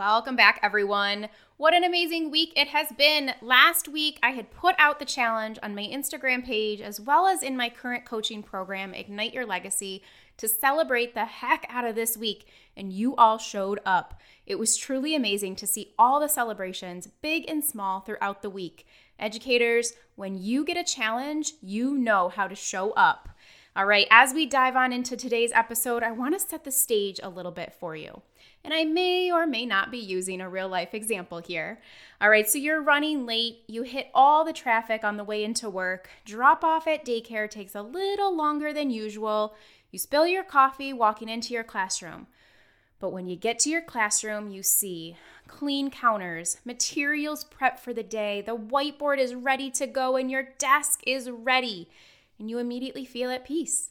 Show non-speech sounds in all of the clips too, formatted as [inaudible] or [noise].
Welcome back, everyone. What an amazing week it has been. Last week, I had put out the challenge on my Instagram page as well as in my current coaching program, Ignite Your Legacy, to celebrate the heck out of this week, and you all showed up. It was truly amazing to see all the celebrations, big and small, throughout the week. Educators, when you get a challenge, you know how to show up. All right, as we dive on into today's episode, I want to set the stage a little bit for you. And I may or may not be using a real life example here. All right, so you're running late, you hit all the traffic on the way into work, drop off at daycare takes a little longer than usual, you spill your coffee walking into your classroom. But when you get to your classroom, you see clean counters, materials prepped for the day, the whiteboard is ready to go, and your desk is ready. And you immediately feel at peace.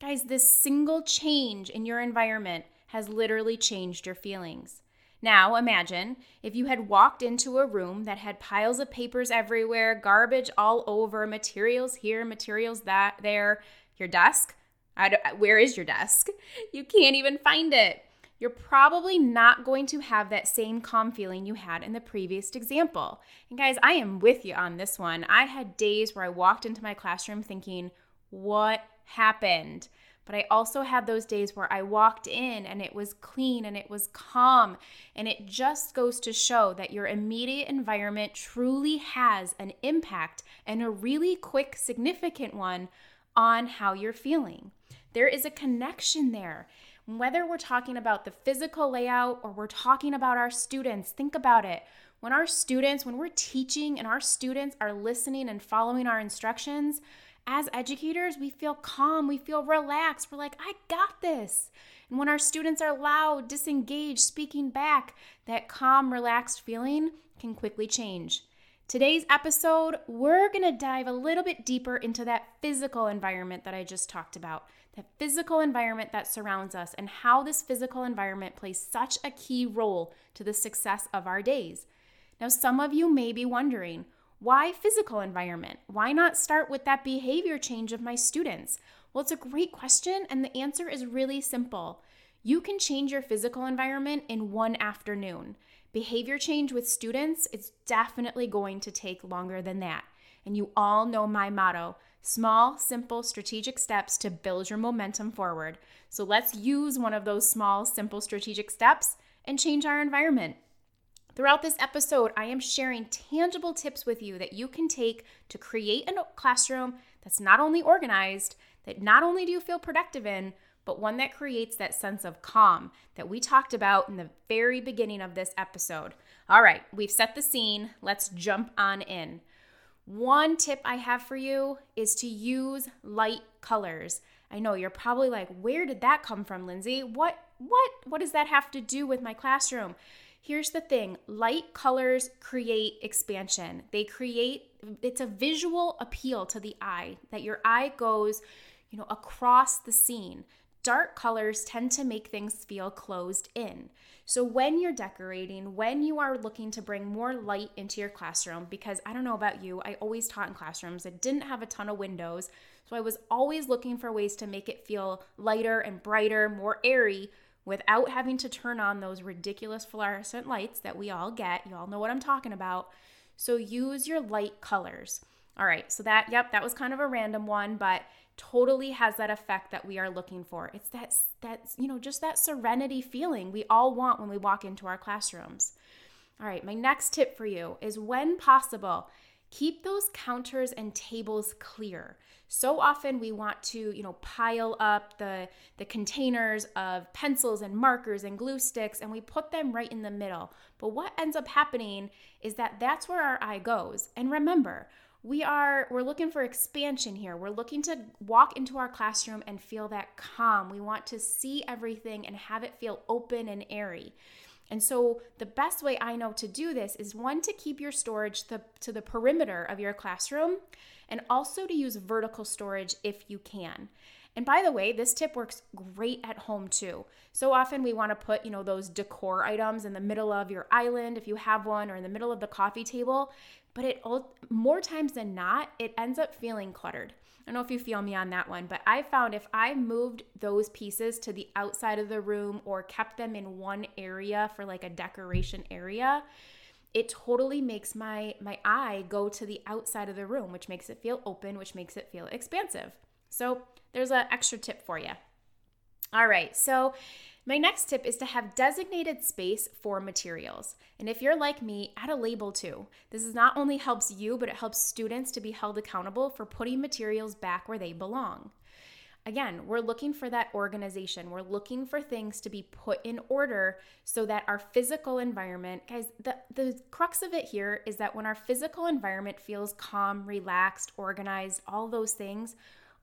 Guys, this single change in your environment has literally changed your feelings. Now, imagine if you had walked into a room that had piles of papers everywhere, garbage all over, materials here, materials that there, your desk. where is your desk? [laughs] You can't even find it. You're probably not going to have that same calm feeling you had in the previous example. And guys, I am with you on this one. I had days where I walked into my classroom thinking, what happened? But I also had those days where I walked in and it was clean and it was calm. And it just goes to show that your immediate environment truly has an impact and a really quick, significant one on how you're feeling. There is a connection there. Whether we're talking about the physical layout or we're talking about our students, think about it. When our students, when we're teaching and our students are listening and following our instructions, as educators, we feel calm, we feel relaxed. We're like, I got this. And when our students are loud, disengaged, speaking back, that calm, relaxed feeling can quickly change. Today's episode, we're going to dive a little bit deeper into that physical environment that I just talked about, that physical environment that surrounds us, and how this physical environment plays such a key role to the success of our days. Now, some of you may be wondering, why physical environment? Why not start with that behavior change of my students? Well, it's a great question, and the answer is really simple. You can change your physical environment in one afternoon. Behavior change with students is definitely going to take longer than that. And you all know my motto small, simple, strategic steps to build your momentum forward. So let's use one of those small, simple, strategic steps and change our environment. Throughout this episode, I am sharing tangible tips with you that you can take to create a classroom that's not only organized, that not only do you feel productive in, but one that creates that sense of calm that we talked about in the very beginning of this episode. All right, we've set the scene. Let's jump on in. One tip I have for you is to use light colors. I know you're probably like, "Where did that come from, Lindsay? What what what does that have to do with my classroom?" Here's the thing light colors create expansion. They create, it's a visual appeal to the eye, that your eye goes, you know, across the scene. Dark colors tend to make things feel closed in. So, when you're decorating, when you are looking to bring more light into your classroom, because I don't know about you, I always taught in classrooms that didn't have a ton of windows. So, I was always looking for ways to make it feel lighter and brighter, more airy without having to turn on those ridiculous fluorescent lights that we all get. You all know what I'm talking about. So use your light colors. All right, so that, yep, that was kind of a random one, but totally has that effect that we are looking for. It's that, that, you know, just that serenity feeling we all want when we walk into our classrooms. All right, my next tip for you is when possible, keep those counters and tables clear. So often we want to, you know, pile up the the containers of pencils and markers and glue sticks and we put them right in the middle. But what ends up happening is that that's where our eye goes. And remember, we are we're looking for expansion here. We're looking to walk into our classroom and feel that calm. We want to see everything and have it feel open and airy. And so the best way I know to do this is one to keep your storage to, the perimeter of your classroom and also to use vertical storage if you can. And by the way, this tip works great at home too. So often we want to put, you know, those decor items in the middle of your island if you have one or in the middle of the coffee table, but it more times than not, it ends up feeling cluttered. I don't know if you feel me on that one, but I found if I moved those pieces to the outside of the room or kept them in one area for like a decoration area, it totally makes my my eye go to the outside of the room, which makes it feel open, which makes it feel expansive. So, there's an extra tip for you. All right, so my next tip is to have designated space for materials. And if you're like me, add a label too. This is not only helps you, but it helps students to be held accountable for putting materials back where they belong. Again, we're looking for that organization. We're looking for things to be put in order so that our physical environment, guys, the, the crux of it here is that when our physical environment feels calm, relaxed, organized, all those things,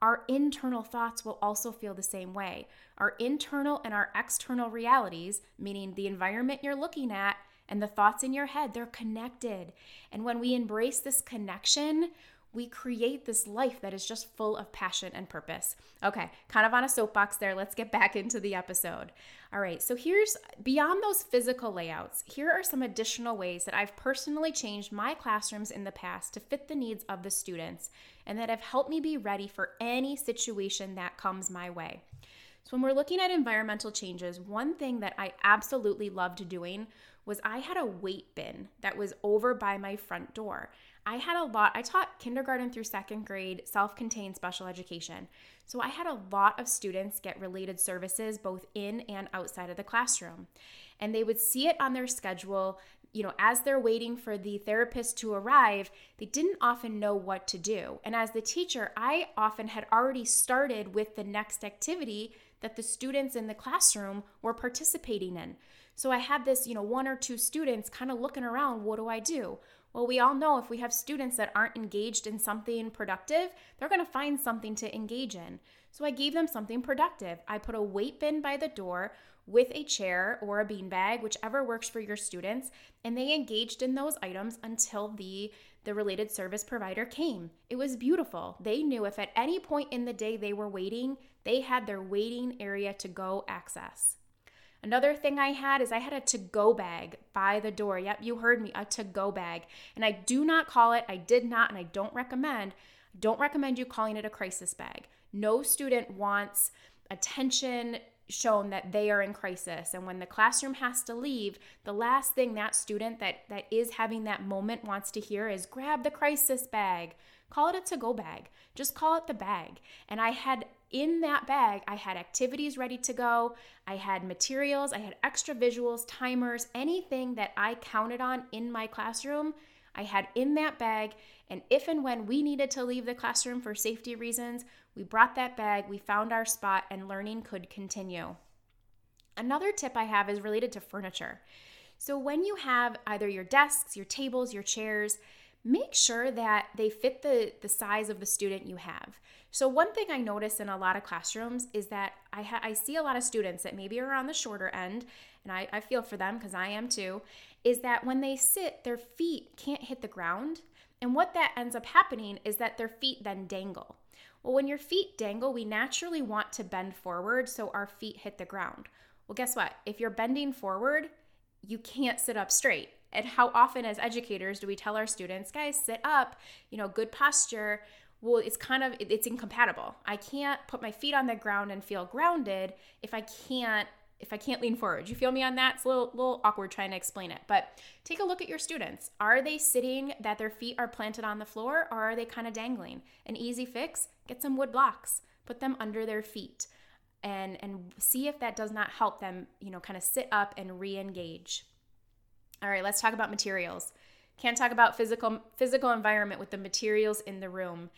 our internal thoughts will also feel the same way. Our internal and our external realities, meaning the environment you're looking at and the thoughts in your head, they're connected. And when we embrace this connection, we create this life that is just full of passion and purpose. Okay, kind of on a soapbox there. Let's get back into the episode. All right, so here's beyond those physical layouts, here are some additional ways that I've personally changed my classrooms in the past to fit the needs of the students and that have helped me be ready for any situation that comes my way. So, when we're looking at environmental changes, one thing that I absolutely loved doing was I had a wait bin that was over by my front door. I had a lot, I taught kindergarten through second grade self contained special education. So I had a lot of students get related services both in and outside of the classroom. And they would see it on their schedule. You know, as they're waiting for the therapist to arrive, they didn't often know what to do. And as the teacher, I often had already started with the next activity that the students in the classroom were participating in. So I had this, you know, one or two students kind of looking around, what do I do? Well, we all know if we have students that aren't engaged in something productive, they're going to find something to engage in. So I gave them something productive. I put a wait bin by the door with a chair or a beanbag, whichever works for your students, and they engaged in those items until the the related service provider came. It was beautiful. They knew if at any point in the day they were waiting, they had their waiting area to go access. Another thing I had is I had a to go bag by the door. Yep, you heard me, a to go bag. And I do not call it, I did not, and I don't recommend, don't recommend you calling it a crisis bag. No student wants attention shown that they are in crisis and when the classroom has to leave the last thing that student that that is having that moment wants to hear is grab the crisis bag call it a to go bag just call it the bag and i had in that bag, I had activities ready to go. I had materials, I had extra visuals, timers, anything that I counted on in my classroom, I had in that bag. And if and when we needed to leave the classroom for safety reasons, we brought that bag, we found our spot, and learning could continue. Another tip I have is related to furniture. So, when you have either your desks, your tables, your chairs, make sure that they fit the, the size of the student you have. So, one thing I notice in a lot of classrooms is that I, ha- I see a lot of students that maybe are on the shorter end, and I, I feel for them because I am too, is that when they sit, their feet can't hit the ground. And what that ends up happening is that their feet then dangle. Well, when your feet dangle, we naturally want to bend forward so our feet hit the ground. Well, guess what? If you're bending forward, you can't sit up straight. And how often, as educators, do we tell our students, guys, sit up, you know, good posture? Well, it's kind of it's incompatible. I can't put my feet on the ground and feel grounded if I can't if I can't lean forward. You feel me on that? It's a little, little awkward trying to explain it. But take a look at your students. Are they sitting that their feet are planted on the floor or are they kind of dangling? An easy fix, get some wood blocks, put them under their feet and and see if that does not help them, you know, kind of sit up and re-engage. All right, let's talk about materials. Can't talk about physical physical environment with the materials in the room.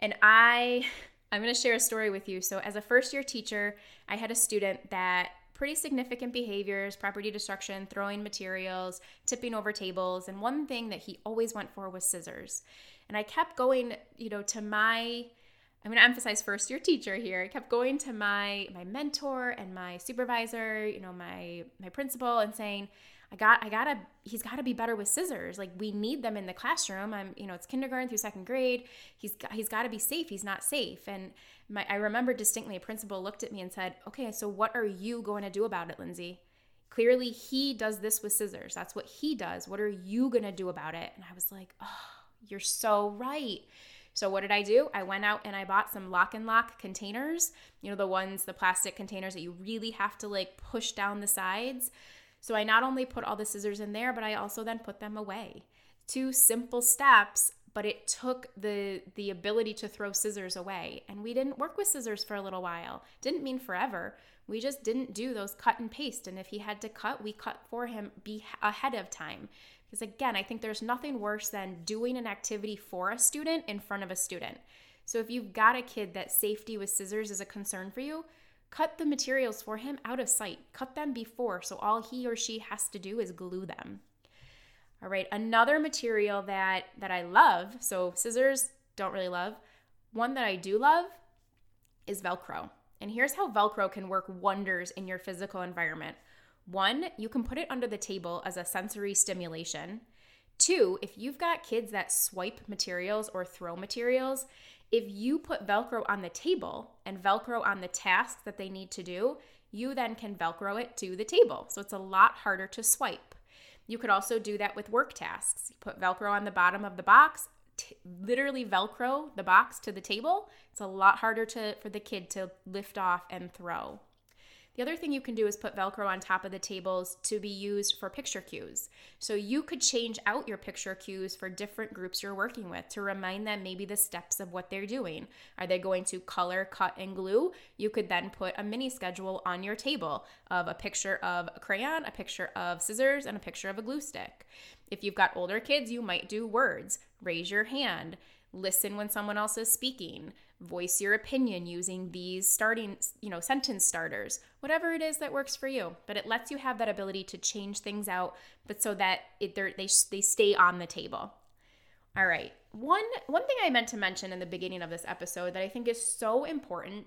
And I [laughs] I'm going to share a story with you. So as a first year teacher, I had a student that pretty significant behaviors, property destruction, throwing materials, tipping over tables, and one thing that he always went for was scissors. And I kept going, you know, to my I'm going to emphasize first year teacher here. I kept going to my my mentor and my supervisor, you know, my my principal and saying, I got I got to he's got to be better with scissors. Like we need them in the classroom. I'm, you know, it's kindergarten through second grade. He's got, he's got to be safe. He's not safe. And my I remember distinctly a principal looked at me and said, "Okay, so what are you going to do about it, Lindsay?" Clearly, he does this with scissors. That's what he does. What are you to do about it? And I was like, "Oh, you're so right." So what did I do? I went out and I bought some lock and lock containers, you know, the ones, the plastic containers that you really have to like push down the sides. So I not only put all the scissors in there, but I also then put them away. Two simple steps, but it took the the ability to throw scissors away. And we didn't work with scissors for a little while. Didn't mean forever. We just didn't do those cut and paste. And if he had to cut, we cut for him be ahead of time because again, I think there's nothing worse than doing an activity for a student in front of a student. So if you've got a kid that safety with scissors is a concern for you, cut the materials for him out of sight. Cut them before so all he or she has to do is glue them. All right, another material that that I love, so scissors don't really love. One that I do love is Velcro. And here's how Velcro can work wonders in your physical environment. One, you can put it under the table as a sensory stimulation. Two, if you've got kids that swipe materials or throw materials, if you put Velcro on the table and Velcro on the task that they need to do, you then can Velcro it to the table. So it's a lot harder to swipe. You could also do that with work tasks. You put Velcro on the bottom of the box, t- literally Velcro the box to the table. It's a lot harder to for the kid to lift off and throw. The other thing you can do is put Velcro on top of the tables to be used for picture cues. So you could change out your picture cues for different groups you're working with to remind them maybe the steps of what they're doing. Are they going to color, cut, and glue? You could then put a mini schedule on your table of a picture of a crayon, a picture of scissors, and a picture of a glue stick. If you've got older kids, you might do words, raise your hand, listen when someone else is speaking, voice your opinion using these starting, you know, sentence starters, whatever it is that works for you. But it lets you have that ability to change things out, but so that it, they they stay on the table. All right. One one thing I meant to mention in the beginning of this episode that I think is so important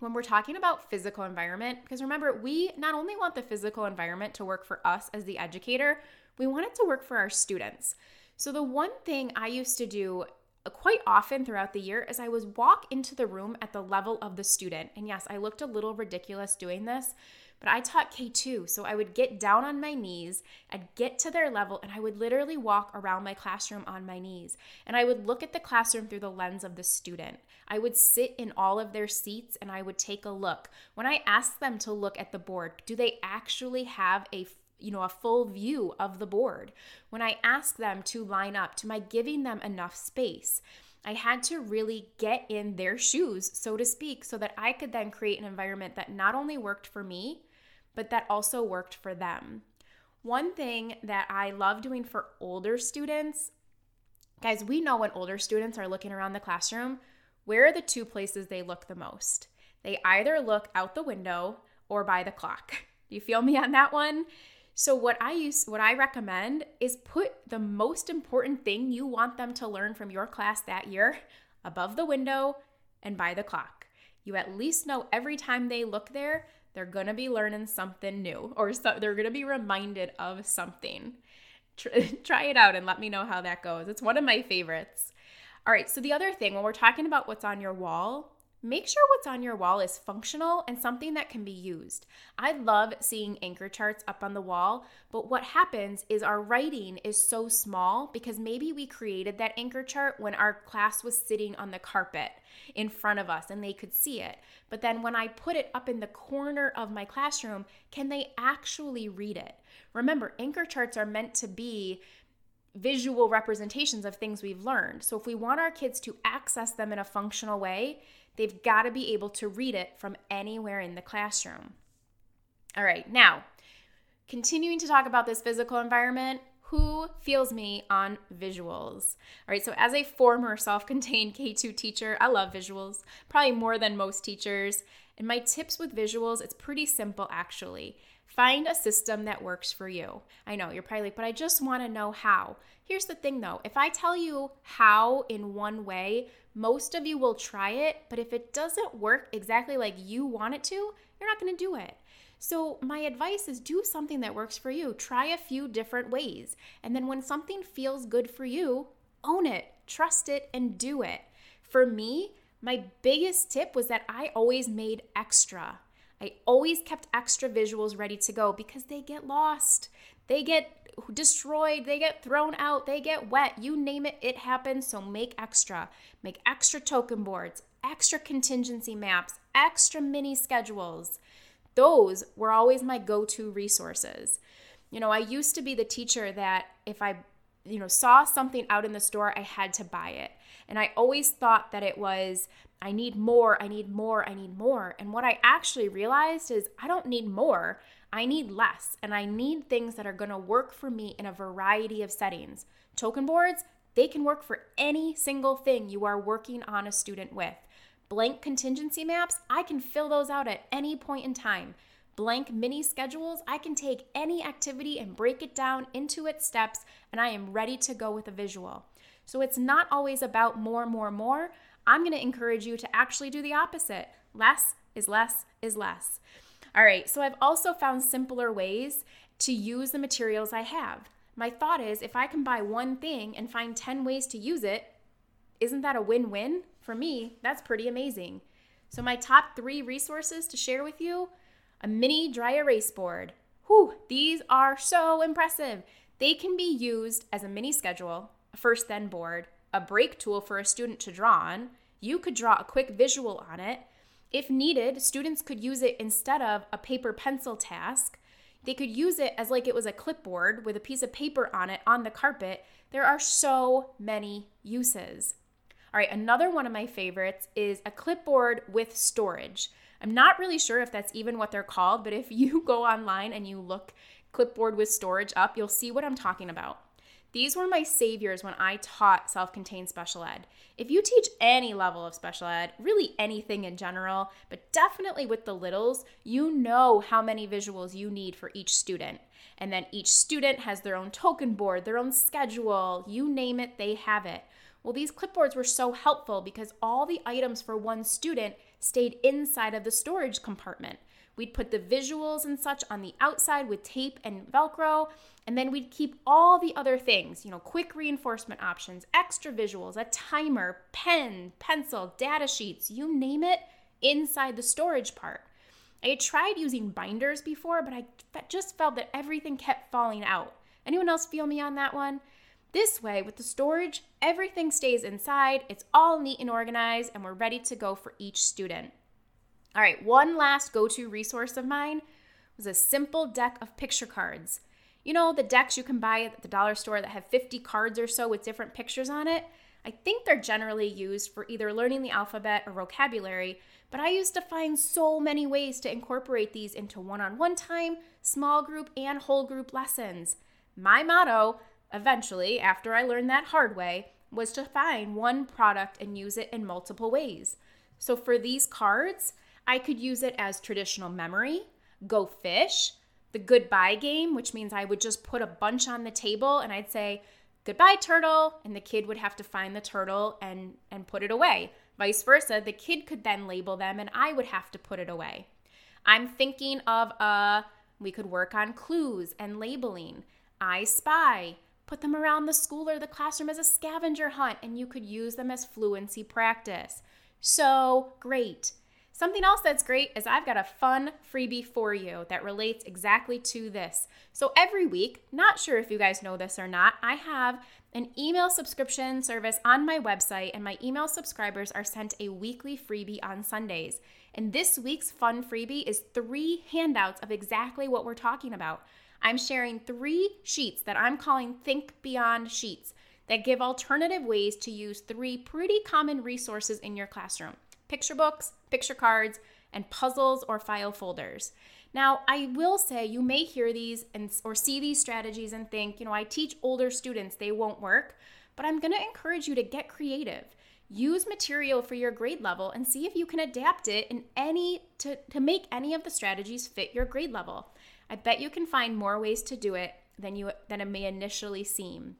when we're talking about physical environment because remember, we not only want the physical environment to work for us as the educator, we want it to work for our students. So the one thing I used to do quite often throughout the year is I was walk into the room at the level of the student. And yes, I looked a little ridiculous doing this, but I taught K2, so I would get down on my knees, I'd get to their level, and I would literally walk around my classroom on my knees. And I would look at the classroom through the lens of the student. I would sit in all of their seats and I would take a look. When I asked them to look at the board, do they actually have a you know a full view of the board. When i ask them to line up to my giving them enough space i had to really get in their shoes so to speak so that i could then create an environment that not only worked for me but that also worked for them. One thing that i love doing for older students guys we know when older students are looking around the classroom where are the two places they look the most? They either look out the window or by the clock. [laughs] You feel me on that one so what I use what I recommend is put the most important thing you want them to learn from your class that year above the window and by the clock. You at least know every time they look there, they're going to be learning something new or so, they're going to be reminded of something. [laughs] Try it out and let me know how that goes. It's one of my favorites. All right, so the other thing when we're talking about what's on your wall, Make sure what's on your wall is functional and something that can be used. I love seeing anchor charts up on the wall, but what happens is our writing is so small because maybe we created that anchor chart when our class was sitting on the carpet in front of us and they could see it. But then when I put it up in the corner of my classroom, can they actually read it? Remember, anchor charts are meant to be visual representations of things we've learned. So if we want our kids to access them in a functional way, They've got to be able to read it from anywhere in the classroom. All right, now, continuing to talk about this physical environment, who feels me on visuals? All right, so as a former self contained [laughs] K2 teacher, I love visuals, probably more than most teachers. And my tips with visuals, it's pretty simple actually. Find a system that works for you. I know you're probably like, but I just want to know how. Here's the thing though if I tell you how in one way, most of you will try it, but if it doesn't work exactly like you want it to, you're not going to do it. So, my advice is do something that works for you. Try a few different ways. And then when something feels good for you, own it, trust it, and do it. For me, my biggest tip was that I always made extra. I always kept extra visuals ready to go because they get lost. They get destroyed, they get thrown out, they get wet. You name it, it happens. So make extra. Make extra token boards, extra contingency maps, extra mini schedules. Those were always my go to resources. You know, I used to be the teacher that if I you know saw something out in the store i had to buy it and i always thought that it was i need more i need more i need more. And what i actually realized is i don't need more i need less. And i need things that are to work for me in a variety of settings. Token boards they can work for any single thing you are working on a student with. Blank contingency maps i can fill those out at any point in time. Blank mini schedules, I can take any activity and break it down into its steps, and I am ready to go with a visual. So it's not always about more, more, more. I'm going to encourage you to actually do the opposite. Less is less is less. All right, so I've also found simpler ways to use the materials I have. My thought is if I can buy one thing and find 10 ways to use it, isn't that a win win? For me, that's pretty amazing. So, my top three resources to share with you a mini dry erase board. Whew, these are so impressive. They can be used as a mini schedule, first then board, a break tool for a student to draw on. You could draw a quick visual on it. If needed, students could use it instead of a paper pencil task. They could use it as like it was a clipboard with a piece of paper on it on the carpet. There are so many uses. All right, another one of my favorites is a clipboard with storage. I'm not really sure if that's even what they're called, but if [laughs] you go online and you look clipboard with storage up, you'll see what I'm talking about. These were my saviors when I taught self contained special ed. If you teach any level of special ed, really anything in general, but definitely with the littles, you know how many visuals you need for each student. And then each student has their own token board, their own schedule, you name it, they have it. Well, these clipboards were so helpful because all the items for one student stayed inside of the storage compartment. We'd put the visuals and such on the outside with tape and Velcro, and then we'd keep all the other things, you know, quick reinforcement options, extra visuals, a timer, pen, pencil, data sheets, you name it, inside the storage part. I had tried using binders before, but I just felt that everything kept falling out. Anyone else feel me on that one? This way, with the storage, everything stays inside, it's all neat and organized, and we're ready to go for each student. All right, one last go to resource of mine was a simple deck of picture cards. You know, the decks you can buy at the dollar store that have 50 cards or so with different pictures on it? I think they're generally used for either learning the alphabet or vocabulary, but I used to find so many ways to incorporate these into one on one time, small group, and whole group lessons. My motto eventually, after I learned that hard way, was to find one product and use it in multiple ways. So for these cards, I could use it as traditional memory, go fish, the goodbye game, which means I would just put a bunch on the table and I'd say, goodbye turtle and the kid would have to find the turtle and and put it away. Vice versa the kid could then label them and i would have to put it away. I'm thinking of a uh, we could work on clues and labeling. I spy. Put them around the school or the classroom as a scavenger hunt, and you could use them as fluency practice. So great. Something else that's great is I've got a fun freebie for you that relates exactly to this. So every week, not sure if you guys know this or not, I have an email subscription service on my website, and my email subscribers are sent a weekly freebie on Sundays. And this week's fun freebie is three handouts of exactly what we're talking about. I'm sharing three sheets that I'm calling Think Beyond Sheets that give alternative ways to use three pretty common resources in your classroom picture books, picture cards, and puzzles or file folders. Now, I will say you may hear these and or see these strategies and think, you know, I teach older students, they won't work, but I'm going to encourage you to get creative. Use material for your grade level and see if you can adapt it in any to, to make any of the strategies fit your grade level. I bet you can find more ways to do it than you than it may initially seem.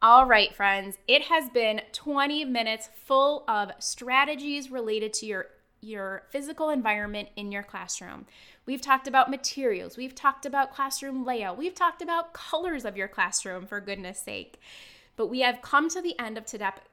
All right, friends, it has been 20 minutes full of strategies related to your your physical environment in your classroom. We've talked about materials, we've talked about classroom layout, we've talked about colors of your classroom for goodness sake. But we have come to the end of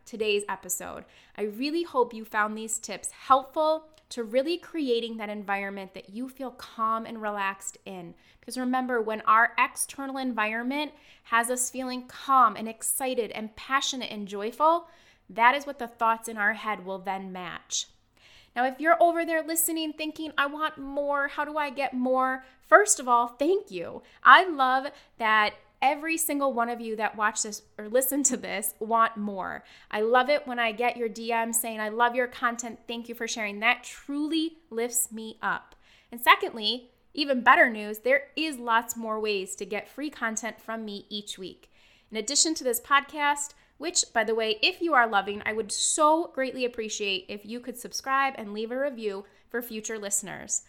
today's episode. I really hope you found these tips helpful to really creating that environment that you feel calm and relaxed in. Because remember, when our external environment has us feeling calm and excited and passionate and joyful, that is what the thoughts in our head will then match. Now, if you're over there listening, thinking, I want more, how do I get more? First of all, thank you. I love that every single one of you that watch this or listen to this want more. I love it when I get your DM saying, I love your content. Thank you for sharing. That truly lifts me up. And secondly, even better news, there is lots more ways to get free content from me each week. In addition to this podcast, which, by the way, if you are loving, I would so greatly appreciate if you could subscribe and leave a review for future listeners.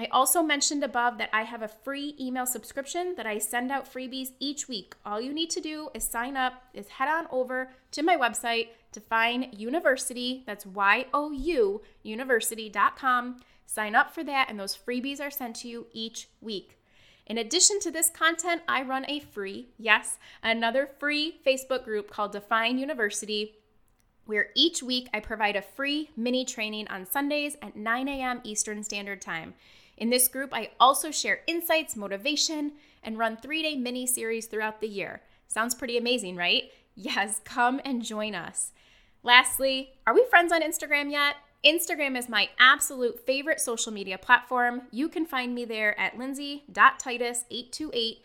I also mentioned above that I have a free email subscription that I send out freebies each week. All you need to do is sign up, is head on over to my website, Define YOUniversity, that's Y O U, university.com. Sign up for that, and those freebies are sent to you each week. In addition to this content, I run a free, yes, another free Facebook group called Define YOUniversity where each week I provide a free mini training on Sundays at 9 a.m. Eastern Standard Time. In this group, I also share insights, motivation, and run three day mini series throughout the year. Sounds pretty amazing, right? [laughs] Yes, come and join us. Lastly, are we friends on Instagram yet? Instagram is my absolute favorite social media platform. You can find me there at lindsay.titus828.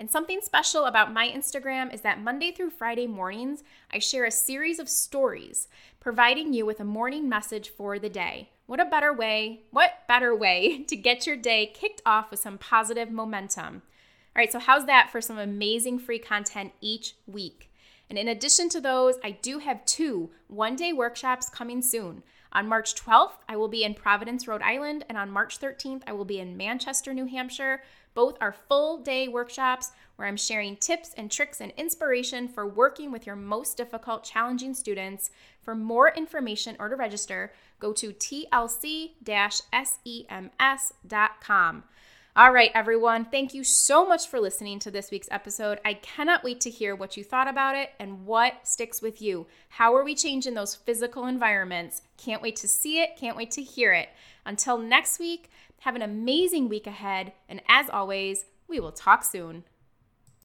And something special about my Instagram is that Monday through Friday mornings, I share a series of stories providing you with a morning message for the day. What a better way, what better way [laughs] to get your day kicked off with some positive momentum? All right, so how's that for some amazing free content each week? And in addition to those, I do have two one day workshops coming soon. On March 12th, I will be in Providence, Rhode Island, and on March 13th, I will be in Manchester, New Hampshire. Both are full day workshops where I'm sharing tips and tricks and inspiration for working with your most difficult, challenging students. For more information or to register, go to tlc sems.com. All right, everyone, thank you so much for listening to this week's episode. I cannot wait to hear what you thought about it and what sticks with you. How are we changing those physical environments? Can't wait to see it, can't wait to hear it. Until next week, have an amazing week ahead, and as always, we will talk soon.